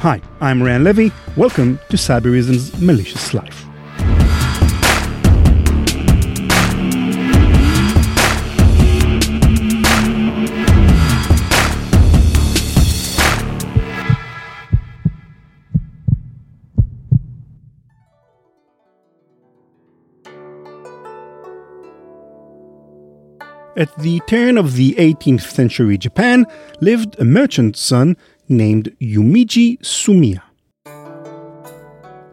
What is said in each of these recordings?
Hi, I'm Ran Levi. Welcome to Cybereason's Malicious Life. At the turn of the 18th century Japan lived a merchant's son named Yumiji Sumiya.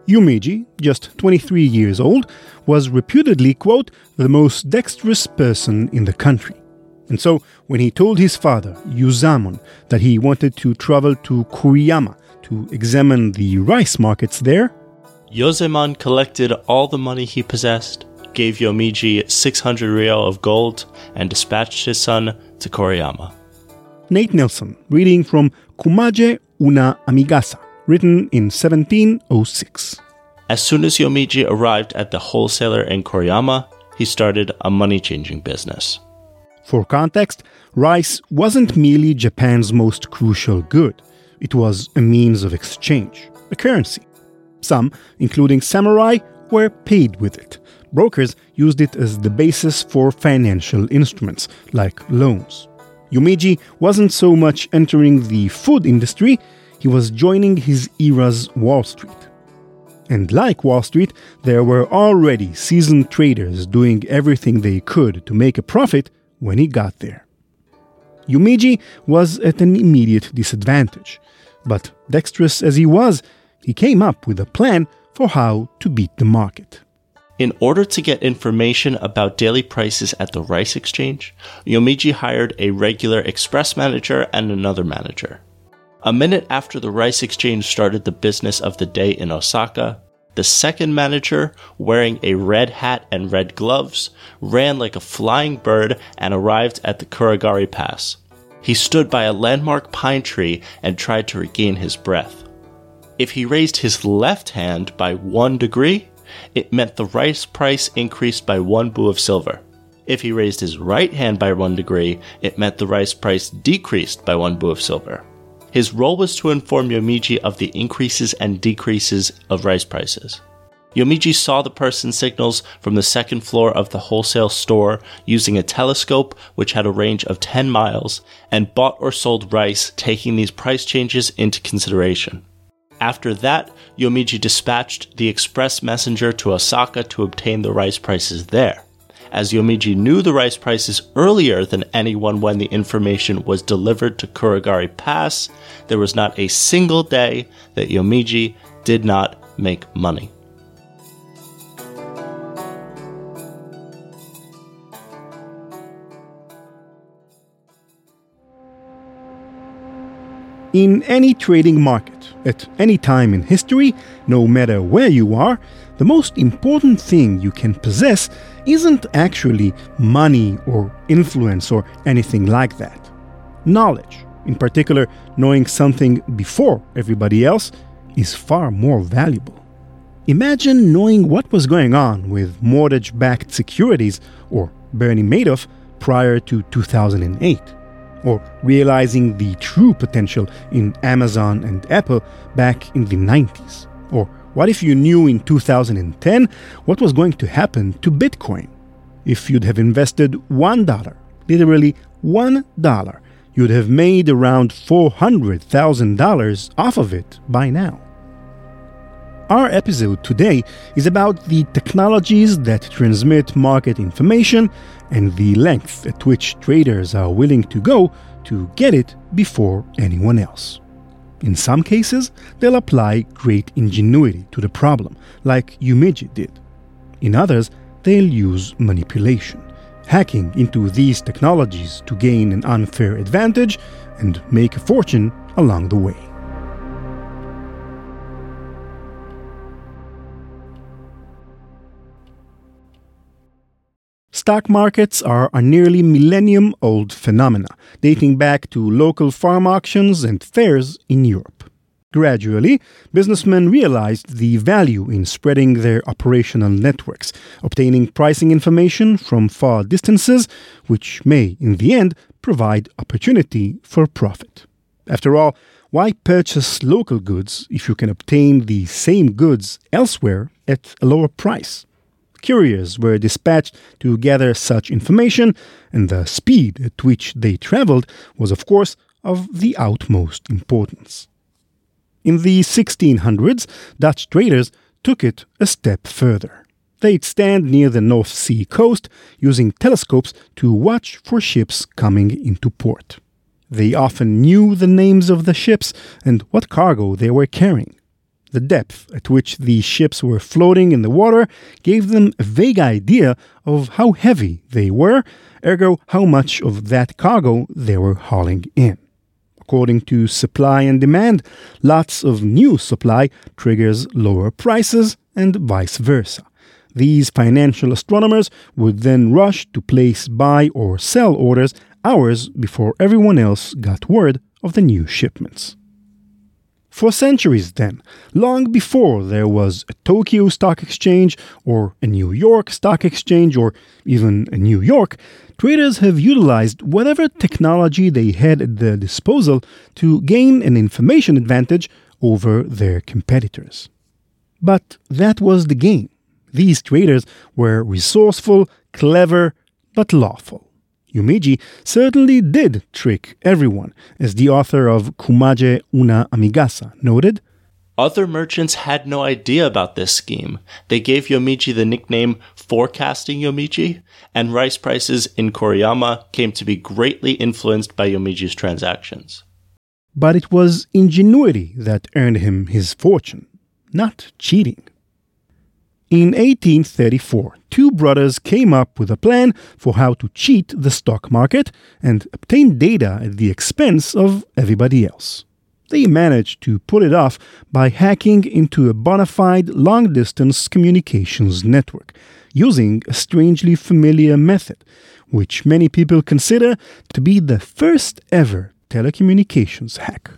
Yumiji, just 23 years old, was reputedly, quote, the most dexterous person in the country. And so, when he told his father, Yuzamon, that he wanted to travel to Kuriyama to examine the rice markets there, Yozemon collected all the money he possessed, gave Yomiji 600 ryo of gold, and dispatched his son to Koriyama. Nate Nelson, reading from Kumaje Una Amigasa, written in 1706. As soon as Yomiji arrived at the wholesaler in Koriyama, he started a money changing business. For context, rice wasn't merely Japan's most crucial good, it was a means of exchange, a currency. Some, including samurai, were paid with it. Brokers used it as the basis for financial instruments, like loans. Yumiji wasn't so much entering the food industry, he was joining his era's Wall Street. And like Wall Street, there were already seasoned traders doing everything they could to make a profit when he got there. Yumiji was at an immediate disadvantage, but dexterous as he was, he came up with a plan for how to beat the market. In order to get information about daily prices at the rice exchange, Yomiji hired a regular express manager and another manager. A minute after the rice exchange started the business of the day in Osaka, the second manager, wearing a red hat and red gloves, ran like a flying bird and arrived at the Kuragari Pass. He stood by a landmark pine tree and tried to regain his breath. If he raised his left hand by one degree, it meant the rice price increased by one bu of silver. If he raised his right hand by one degree, it meant the rice price decreased by one bu of silver. His role was to inform Yomiji of the increases and decreases of rice prices. Yomiji saw the person's signals from the second floor of the wholesale store using a telescope which had a range of 10 miles and bought or sold rice taking these price changes into consideration. After that, Yomiji dispatched the express messenger to Osaka to obtain the rice prices there. As Yomiji knew the rice prices earlier than anyone when the information was delivered to Kuragari Pass, there was not a single day that Yomiji did not make money. In any trading market, at any time in history, no matter where you are, the most important thing you can possess isn't actually money or influence or anything like that. Knowledge, in particular, knowing something before everybody else, is far more valuable. Imagine knowing what was going on with mortgage backed securities or Bernie Madoff prior to 2008 or realizing the true potential in Amazon and Apple back in the 90s? Or what if you knew in 2010 what was going to happen to Bitcoin? If you'd have invested $1, literally $1, you'd have made around $400,000 off of it by now. Our episode today is about the technologies that transmit market information and the length at which traders are willing to go to get it before anyone else. In some cases, they'll apply great ingenuity to the problem, like Yumiji did. In others, they'll use manipulation, hacking into these technologies to gain an unfair advantage and make a fortune along the way. Stock markets are a nearly millennium old phenomena, dating back to local farm auctions and fairs in Europe. Gradually, businessmen realized the value in spreading their operational networks, obtaining pricing information from far distances, which may, in the end, provide opportunity for profit. After all, why purchase local goods if you can obtain the same goods elsewhere at a lower price? Couriers were dispatched to gather such information, and the speed at which they traveled was, of course, of the utmost importance. In the 1600s, Dutch traders took it a step further. They'd stand near the North Sea coast using telescopes to watch for ships coming into port. They often knew the names of the ships and what cargo they were carrying. The depth at which these ships were floating in the water gave them a vague idea of how heavy they were, ergo, how much of that cargo they were hauling in. According to supply and demand, lots of new supply triggers lower prices and vice versa. These financial astronomers would then rush to place buy or sell orders hours before everyone else got word of the new shipments. For centuries, then, long before there was a Tokyo Stock Exchange or a New York Stock Exchange or even a New York, traders have utilized whatever technology they had at their disposal to gain an information advantage over their competitors. But that was the game. These traders were resourceful, clever, but lawful. Yumeji certainly did trick everyone, as the author of Kumaje Una Amigasa noted. Other merchants had no idea about this scheme. They gave Yomiji the nickname Forecasting Yomiji, and rice prices in Koriyama came to be greatly influenced by Yomiji's transactions. But it was ingenuity that earned him his fortune, not cheating. In 1834, two brothers came up with a plan for how to cheat the stock market and obtain data at the expense of everybody else. They managed to pull it off by hacking into a bona fide long distance communications network using a strangely familiar method, which many people consider to be the first ever telecommunications hack.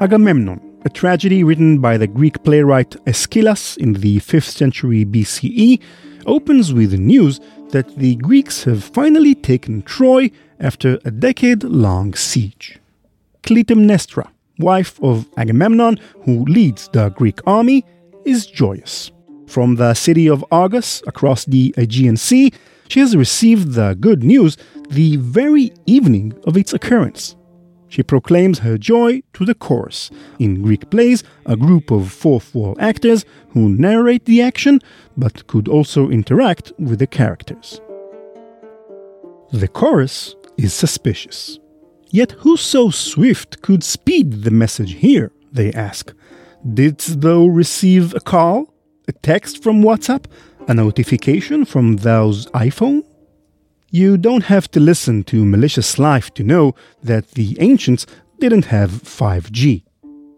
Agamemnon, a tragedy written by the Greek playwright Aeschylus in the 5th century BCE, opens with the news that the Greeks have finally taken Troy after a decade long siege. Clytemnestra, wife of Agamemnon, who leads the Greek army, is joyous. From the city of Argos across the Aegean Sea, she has received the good news the very evening of its occurrence. She proclaims her joy to the chorus. In Greek plays, a group of fourth wall actors who narrate the action but could also interact with the characters. The chorus is suspicious. Yet who so swift could speed the message here? They ask. Didst thou receive a call? A text from WhatsApp? A notification from thou's iPhone? You don't have to listen to Malicious Life to know that the ancients didn't have 5G.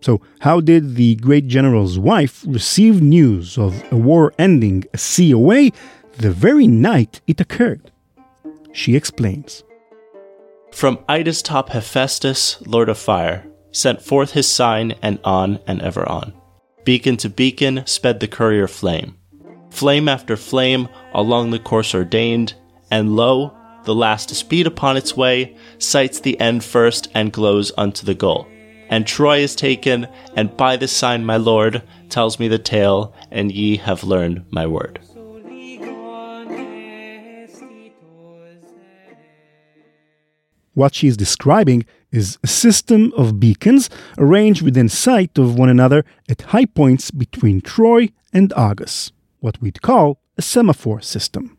So, how did the great general's wife receive news of a war ending a sea away the very night it occurred? She explains. From Ida's top Hephaestus, lord of fire, sent forth his sign, and on and ever on. Beacon to beacon sped the courier flame. Flame after flame along the course ordained, and lo, the last to speed upon its way, sights the end first and glows unto the goal. And Troy is taken, and by this sign my lord tells me the tale, and ye have learned my word. What she is describing is a system of beacons arranged within sight of one another at high points between Troy and Argos, what we'd call a semaphore system.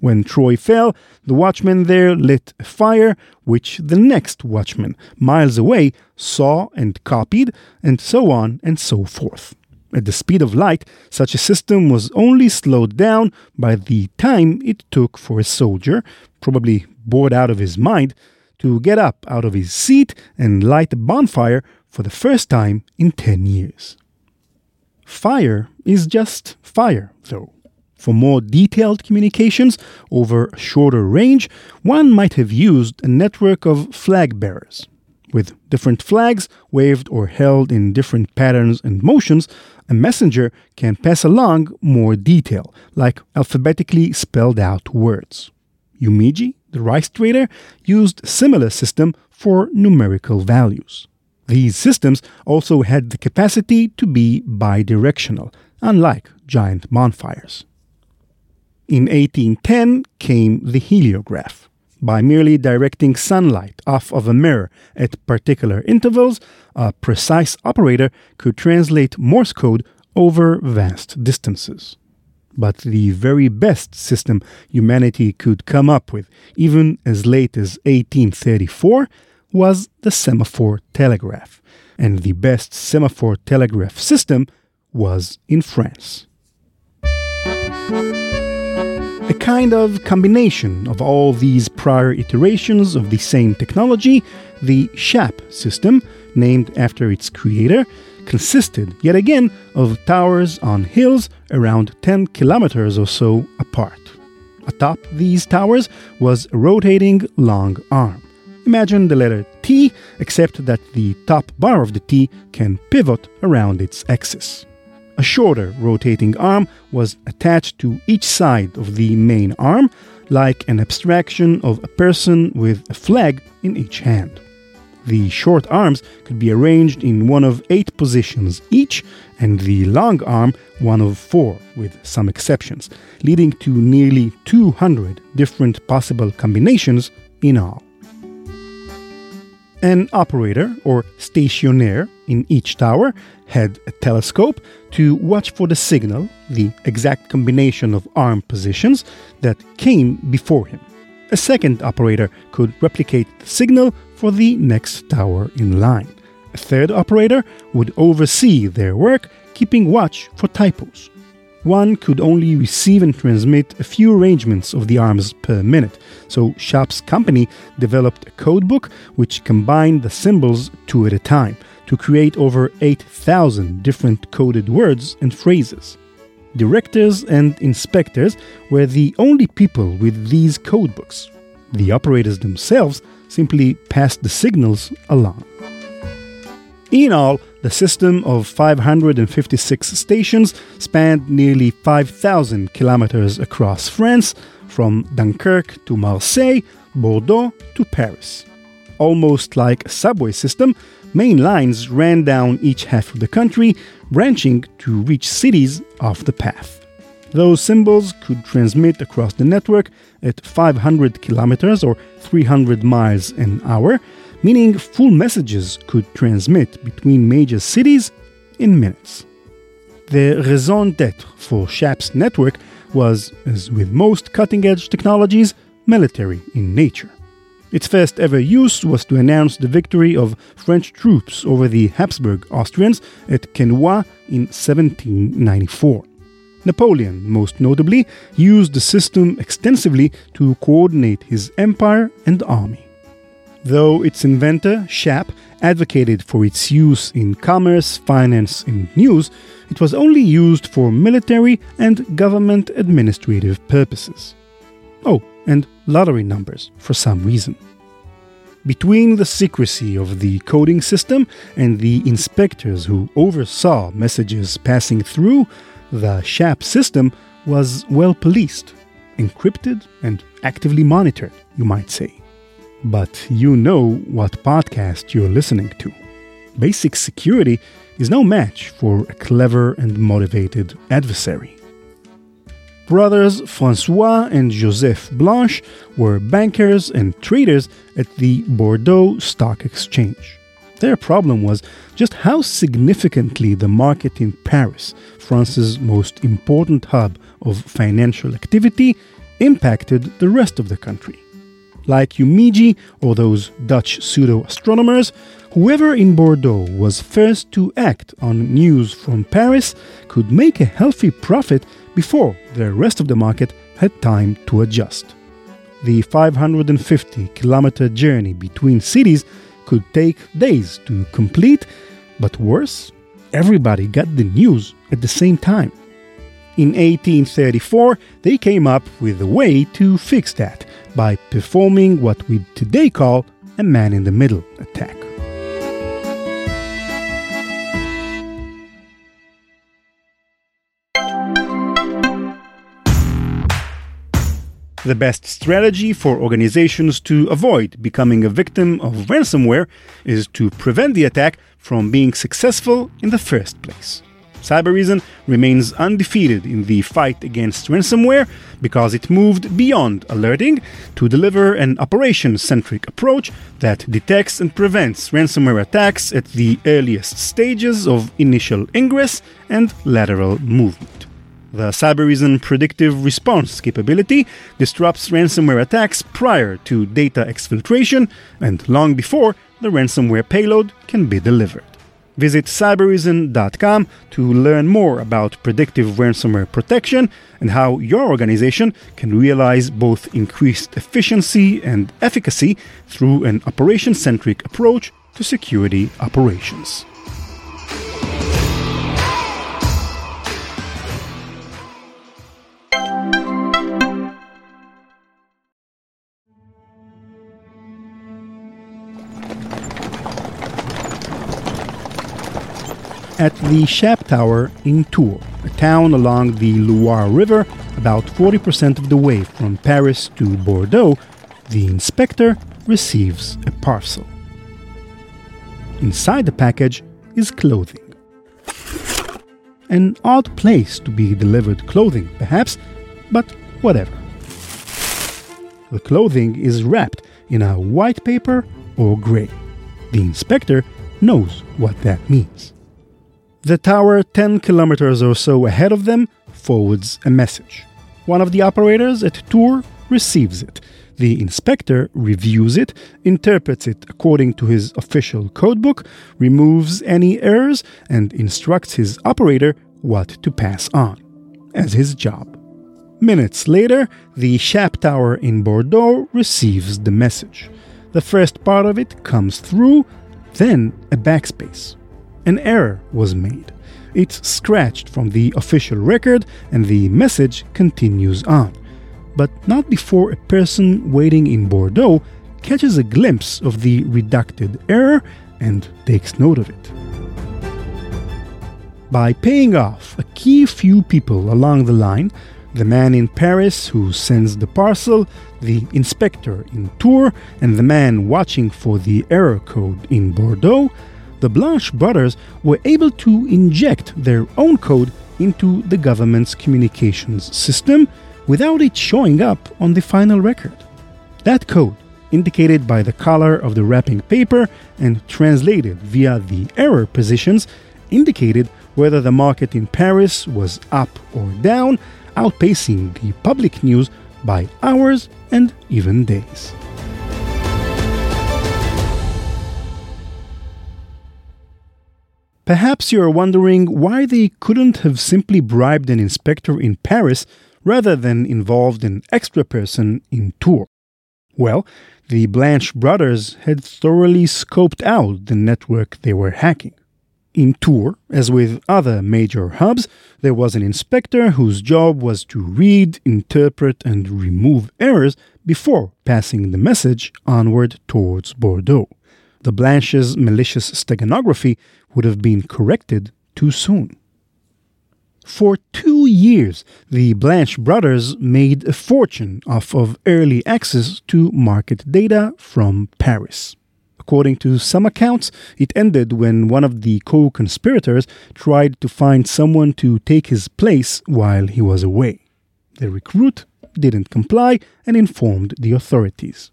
When Troy fell, the watchman there lit a fire, which the next watchman, miles away, saw and copied, and so on and so forth. At the speed of light, such a system was only slowed down by the time it took for a soldier, probably bored out of his mind, to get up out of his seat and light a bonfire for the first time in 10 years. Fire is just fire, though. For more detailed communications over shorter range, one might have used a network of flag bearers. With different flags waved or held in different patterns and motions, a messenger can pass along more detail, like alphabetically spelled out words. Yumiji, the rice trader, used similar system for numerical values. These systems also had the capacity to be bidirectional, unlike giant bonfires. In 1810 came the heliograph. By merely directing sunlight off of a mirror at particular intervals, a precise operator could translate Morse code over vast distances. But the very best system humanity could come up with, even as late as 1834, was the semaphore telegraph. And the best semaphore telegraph system was in France a kind of combination of all these prior iterations of the same technology, the Chappe system, named after its creator, consisted yet again of towers on hills around 10 kilometers or so apart. Atop these towers was a rotating long arm. Imagine the letter T, except that the top bar of the T can pivot around its axis. A shorter rotating arm was attached to each side of the main arm, like an abstraction of a person with a flag in each hand. The short arms could be arranged in one of eight positions each, and the long arm one of four, with some exceptions, leading to nearly 200 different possible combinations in all. An operator, or stationnaire, in each tower had a telescope to watch for the signal, the exact combination of arm positions, that came before him. A second operator could replicate the signal for the next tower in line. A third operator would oversee their work, keeping watch for typos. One could only receive and transmit a few arrangements of the arms per minute, so Chappe's company developed a codebook which combined the symbols two at a time to create over 8,000 different coded words and phrases. Directors and inspectors were the only people with these codebooks. The operators themselves simply passed the signals along. In all, the system of 556 stations spanned nearly 5,000 kilometers across France, from Dunkirk to Marseille, Bordeaux to Paris. Almost like a subway system, main lines ran down each half of the country, branching to reach cities off the path. Those symbols could transmit across the network at 500 kilometers or 300 miles an hour, meaning full messages could transmit between major cities in minutes. The raison d'etre for Chappe's network was, as with most cutting edge technologies, military in nature. Its first ever use was to announce the victory of French troops over the Habsburg Austrians at Quesnoy in 1794. Napoleon, most notably, used the system extensively to coordinate his empire and army. Though its inventor, Chappe, advocated for its use in commerce, finance, and news, it was only used for military and government administrative purposes. Oh, and lottery numbers for some reason. Between the secrecy of the coding system and the inspectors who oversaw messages passing through, the Chappe system was well policed, encrypted, and actively monitored, you might say. But you know what podcast you're listening to. Basic security is no match for a clever and motivated adversary. Brothers Francois and Joseph Blanche were bankers and traders at the Bordeaux Stock Exchange. Their problem was just how significantly the market in Paris, France's most important hub of financial activity, impacted the rest of the country. Like Yumiji or those Dutch pseudo astronomers, whoever in Bordeaux was first to act on news from Paris could make a healthy profit before the rest of the market had time to adjust. The 550 kilometer journey between cities could take days to complete, but worse, everybody got the news at the same time. In 1834, they came up with a way to fix that by performing what we today call a man in the middle attack. The best strategy for organizations to avoid becoming a victim of ransomware is to prevent the attack from being successful in the first place. Cybereason remains undefeated in the fight against ransomware because it moved beyond alerting to deliver an operation centric approach that detects and prevents ransomware attacks at the earliest stages of initial ingress and lateral movement. The Cybereason predictive response capability disrupts ransomware attacks prior to data exfiltration and long before the ransomware payload can be delivered. Visit cybereason.com to learn more about predictive ransomware protection and how your organization can realize both increased efficiency and efficacy through an operation centric approach to security operations. The Chappe Tower in Tours, a town along the Loire River, about 40% of the way from Paris to Bordeaux, the inspector receives a parcel. Inside the package is clothing. An odd place to be delivered clothing, perhaps, but whatever. The clothing is wrapped in a white paper or gray. The inspector knows what that means. The tower, 10 kilometers or so ahead of them, forwards a message. One of the operators at Tours receives it. The inspector reviews it, interprets it according to his official codebook, removes any errors, and instructs his operator what to pass on as his job. Minutes later, the Chappe Tower in Bordeaux receives the message. The first part of it comes through, then a backspace an error was made. It's scratched from the official record and the message continues on. But not before a person waiting in Bordeaux catches a glimpse of the redacted error and takes note of it. By paying off a key few people along the line, the man in Paris who sends the parcel, the inspector in Tours, and the man watching for the error code in Bordeaux, the Blanche brothers were able to inject their own code into the government's communications system without it showing up on the final record. That code, indicated by the color of the wrapping paper and translated via the error positions, indicated whether the market in Paris was up or down, outpacing the public news by hours and even days. Perhaps you are wondering why they couldn't have simply bribed an inspector in Paris rather than involved an extra person in Tours. Well, the Blanche brothers had thoroughly scoped out the network they were hacking. In Tours, as with other major hubs, there was an inspector whose job was to read, interpret, and remove errors before passing the message onward towards Bordeaux. The Blanche's malicious steganography would have been corrected too soon. For two years, the Blanche brothers made a fortune off of early access to market data from Paris. According to some accounts, it ended when one of the co conspirators tried to find someone to take his place while he was away. The recruit didn't comply and informed the authorities.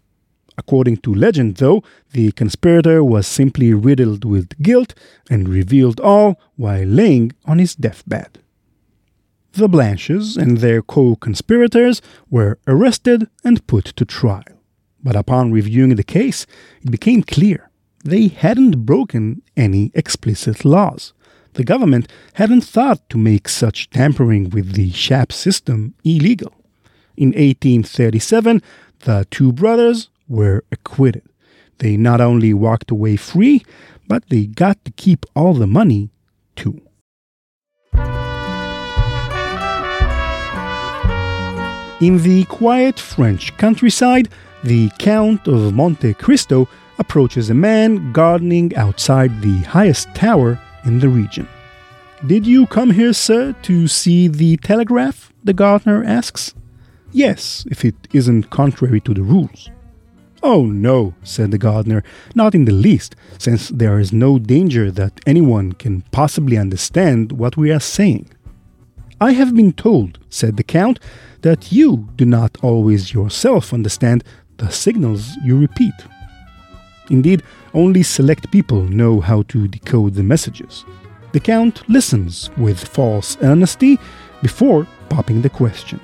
According to legend, though, the conspirator was simply riddled with guilt and revealed all while laying on his deathbed. The Blanches and their co conspirators were arrested and put to trial. But upon reviewing the case, it became clear they hadn't broken any explicit laws. The government hadn't thought to make such tampering with the Chappe system illegal. In 1837, the two brothers were acquitted. They not only walked away free, but they got to keep all the money too. In the quiet French countryside, the Count of Monte Cristo approaches a man gardening outside the highest tower in the region. Did you come here, sir, to see the telegraph? the gardener asks. Yes, if it isn't contrary to the rules. Oh no, said the gardener, not in the least, since there is no danger that anyone can possibly understand what we are saying. I have been told, said the Count, that you do not always yourself understand the signals you repeat. Indeed, only select people know how to decode the messages. The Count listens with false honesty before popping the question.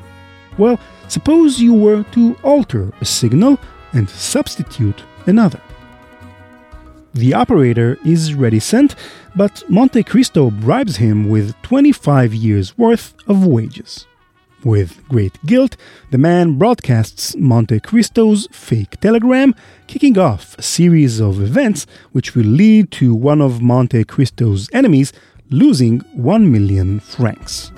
Well, suppose you were to alter a signal and substitute another. The operator is reticent, but Monte Cristo bribes him with 25 years' worth of wages. With great guilt, the man broadcasts Monte Cristo's fake telegram, kicking off a series of events which will lead to one of Monte Cristo's enemies losing 1 million francs.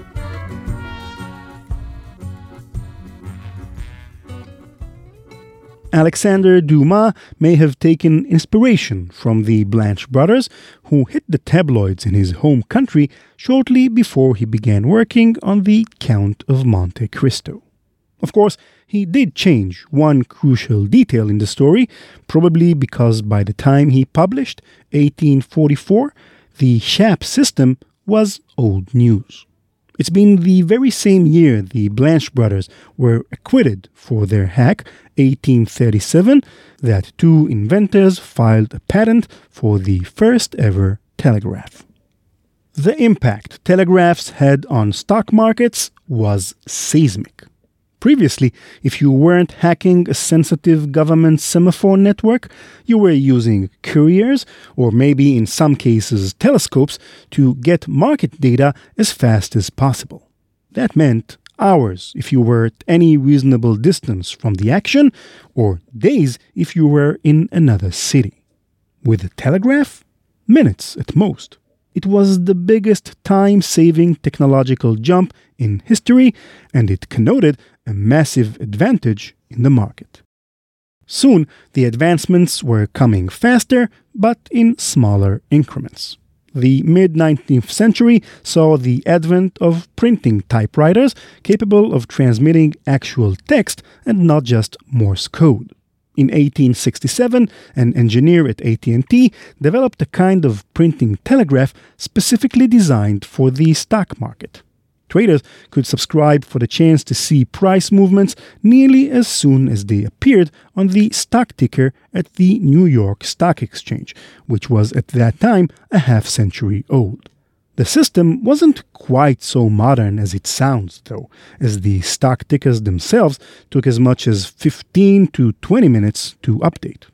Alexander Dumas may have taken inspiration from the Blanche brothers, who hit the tabloids in his home country shortly before he began working on the Count of Monte Cristo. Of course, he did change one crucial detail in the story, probably because by the time he published 1844, the Chappe system was old news. It's been the very same year the Blanche brothers were acquitted for their hack 1837 that two inventors filed a patent for the first ever telegraph. The impact telegraphs had on stock markets was seismic. Previously, if you weren't hacking a sensitive government semaphore network, you were using couriers, or maybe in some cases telescopes, to get market data as fast as possible. That meant hours if you were at any reasonable distance from the action, or days if you were in another city. With a telegraph, minutes at most. It was the biggest time saving technological jump in history, and it connoted a massive advantage in the market. Soon, the advancements were coming faster, but in smaller increments the mid 19th century saw the advent of printing typewriters capable of transmitting actual text and not just Morse code. In 1867, an engineer at AT&T developed a kind of printing telegraph specifically designed for the stock market. Traders could subscribe for the chance to see price movements nearly as soon as they appeared on the stock ticker at the New York Stock Exchange, which was at that time a half century old. The system wasn't quite so modern as it sounds, though, as the stock tickers themselves took as much as 15 to 20 minutes to update.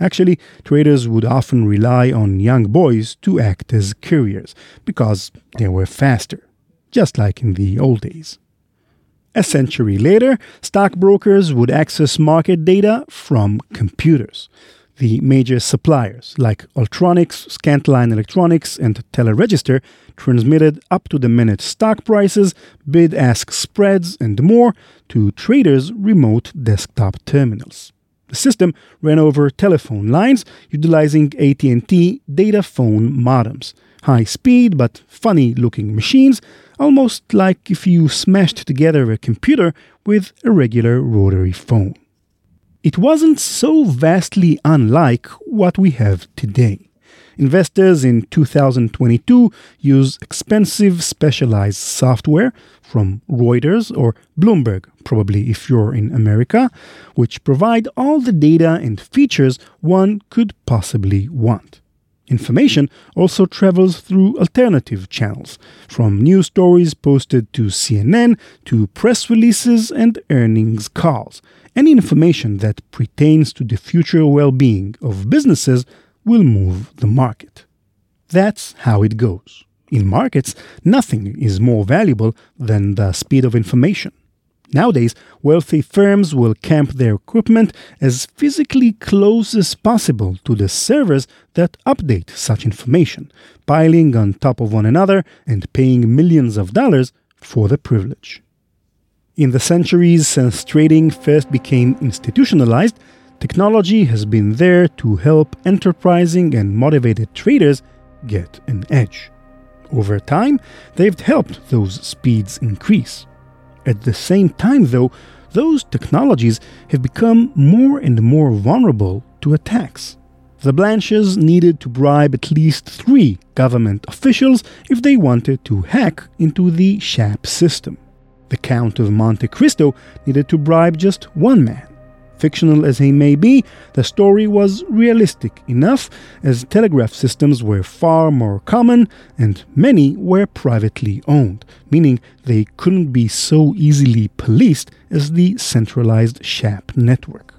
Actually, traders would often rely on young boys to act as couriers because they were faster just like in the old days. A century later, stockbrokers would access market data from computers. The major suppliers, like Ultronics, Scantlin Electronics, and Teleregister, transmitted up to the minute stock prices, bid ask spreads, and more to traders' remote desktop terminals. The system ran over telephone lines utilizing AT&T data phone modems, high speed but funny looking machines almost like if you smashed together a computer with a regular rotary phone. It wasn't so vastly unlike what we have today. Investors in 2022 use expensive specialized software from Reuters or Bloomberg, probably if you're in America, which provide all the data and features one could possibly want. Information also travels through alternative channels, from news stories posted to CNN to press releases and earnings calls. Any information that pertains to the future well being of businesses will move the market. That's how it goes. In markets, nothing is more valuable than the speed of information. Nowadays, wealthy firms will camp their equipment as physically close as possible to the servers that update such information, piling on top of one another and paying millions of dollars for the privilege. In the centuries since trading first became institutionalized, technology has been there to help enterprising and motivated traders get an edge. Over time, they've helped those speeds increase. At the same time, though, those technologies have become more and more vulnerable to attacks. The Blanches needed to bribe at least three government officials if they wanted to hack into the Chappe system. The Count of Monte Cristo needed to bribe just one man. Fictional as he may be, the story was realistic enough as telegraph systems were far more common and many were privately owned, meaning they couldn't be so easily policed as the centralized Chappe network.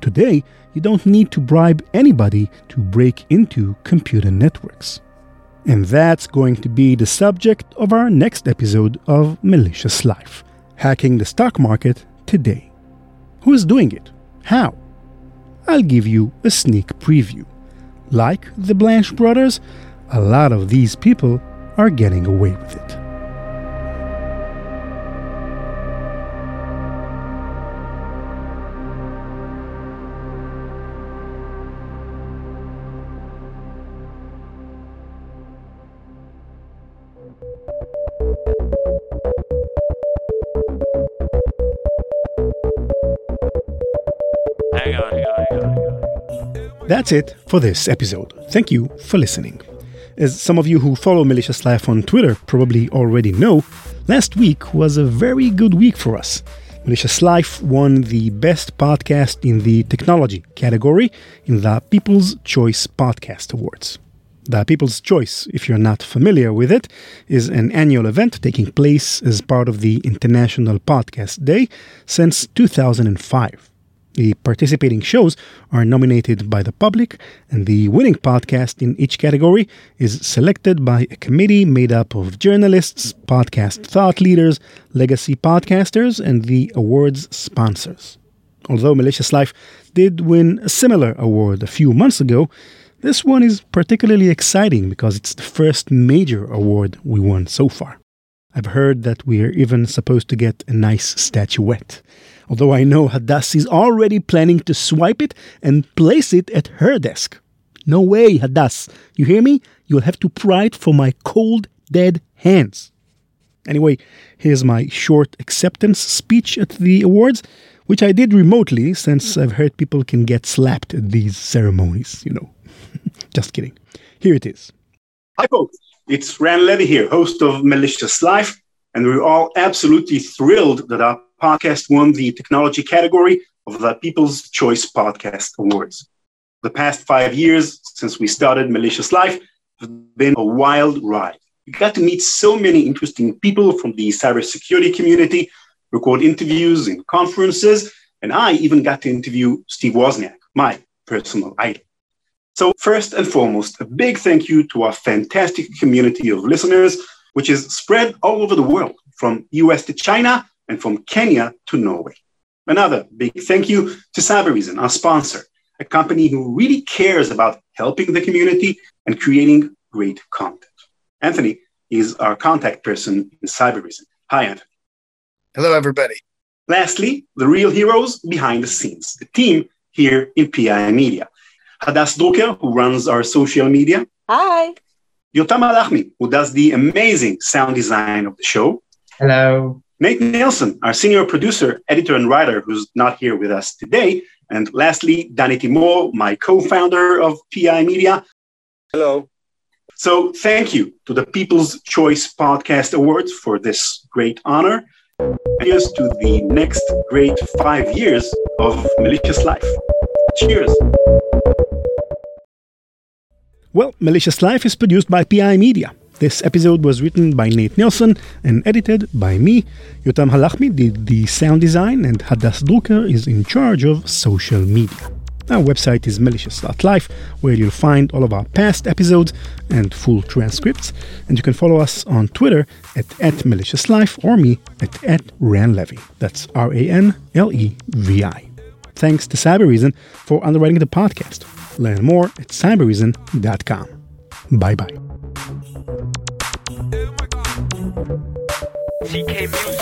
Today, you don't need to bribe anybody to break into computer networks. And that's going to be the subject of our next episode of Malicious Life Hacking the Stock Market today. Who is doing it? How? I'll give you a sneak preview. Like the Blanche brothers, a lot of these people are getting away with it. That's it for this episode. Thank you for listening. As some of you who follow Malicious Life on Twitter probably already know, last week was a very good week for us. Malicious Life won the Best Podcast in the Technology category in the People's Choice Podcast Awards. The People's Choice, if you're not familiar with it, is an annual event taking place as part of the International Podcast Day since 2005. The participating shows are nominated by the public, and the winning podcast in each category is selected by a committee made up of journalists, podcast thought leaders, legacy podcasters, and the award's sponsors. Although Malicious Life did win a similar award a few months ago, this one is particularly exciting because it's the first major award we won so far. I've heard that we're even supposed to get a nice statuette although I know Hadass is already planning to swipe it and place it at her desk. No way, Hadass. You hear me? You'll have to pry it from my cold, dead hands. Anyway, here's my short acceptance speech at the awards, which I did remotely since I've heard people can get slapped at these ceremonies, you know. Just kidding. Here it is. Hi, folks. It's Ran Levi here, host of Malicious Life, and we're all absolutely thrilled that our podcast won the technology category of the People's Choice Podcast Awards. The past five years since we started Malicious Life have been a wild ride. We got to meet so many interesting people from the cybersecurity community, record interviews in conferences, and I even got to interview Steve Wozniak, my personal idol. So, first and foremost, a big thank you to our fantastic community of listeners, which is spread all over the world, from US to China and from Kenya to Norway. Another big thank you to Cybereason, our sponsor, a company who really cares about helping the community and creating great content. Anthony is our contact person in Cybereason. Hi, Anthony. Hello, everybody. Lastly, the real heroes behind the scenes, the team here in PI Media. Hadass Drucker, who runs our social media. Hi. Yotam Halachmi, who does the amazing sound design of the show. Hello. Nate Nelson, our senior producer, editor, and writer, who's not here with us today. And lastly, Danny Timor, my co founder of PI Media. Hello. So, thank you to the People's Choice Podcast Awards for this great honor. Here's to the next great five years of Malicious Life. Cheers. Well, Malicious Life is produced by PI Media. This episode was written by Nate Nelson and edited by me. Yotam Halachmi did the sound design, and Hadass Drucker is in charge of social media. Our website is malicious.life, where you'll find all of our past episodes and full transcripts. And you can follow us on Twitter at, at maliciouslife or me at, at ranlevi. That's R A N L E V I. Thanks to Cybereason for underwriting the podcast. Learn more at cybereason.com. Bye bye. CK Music.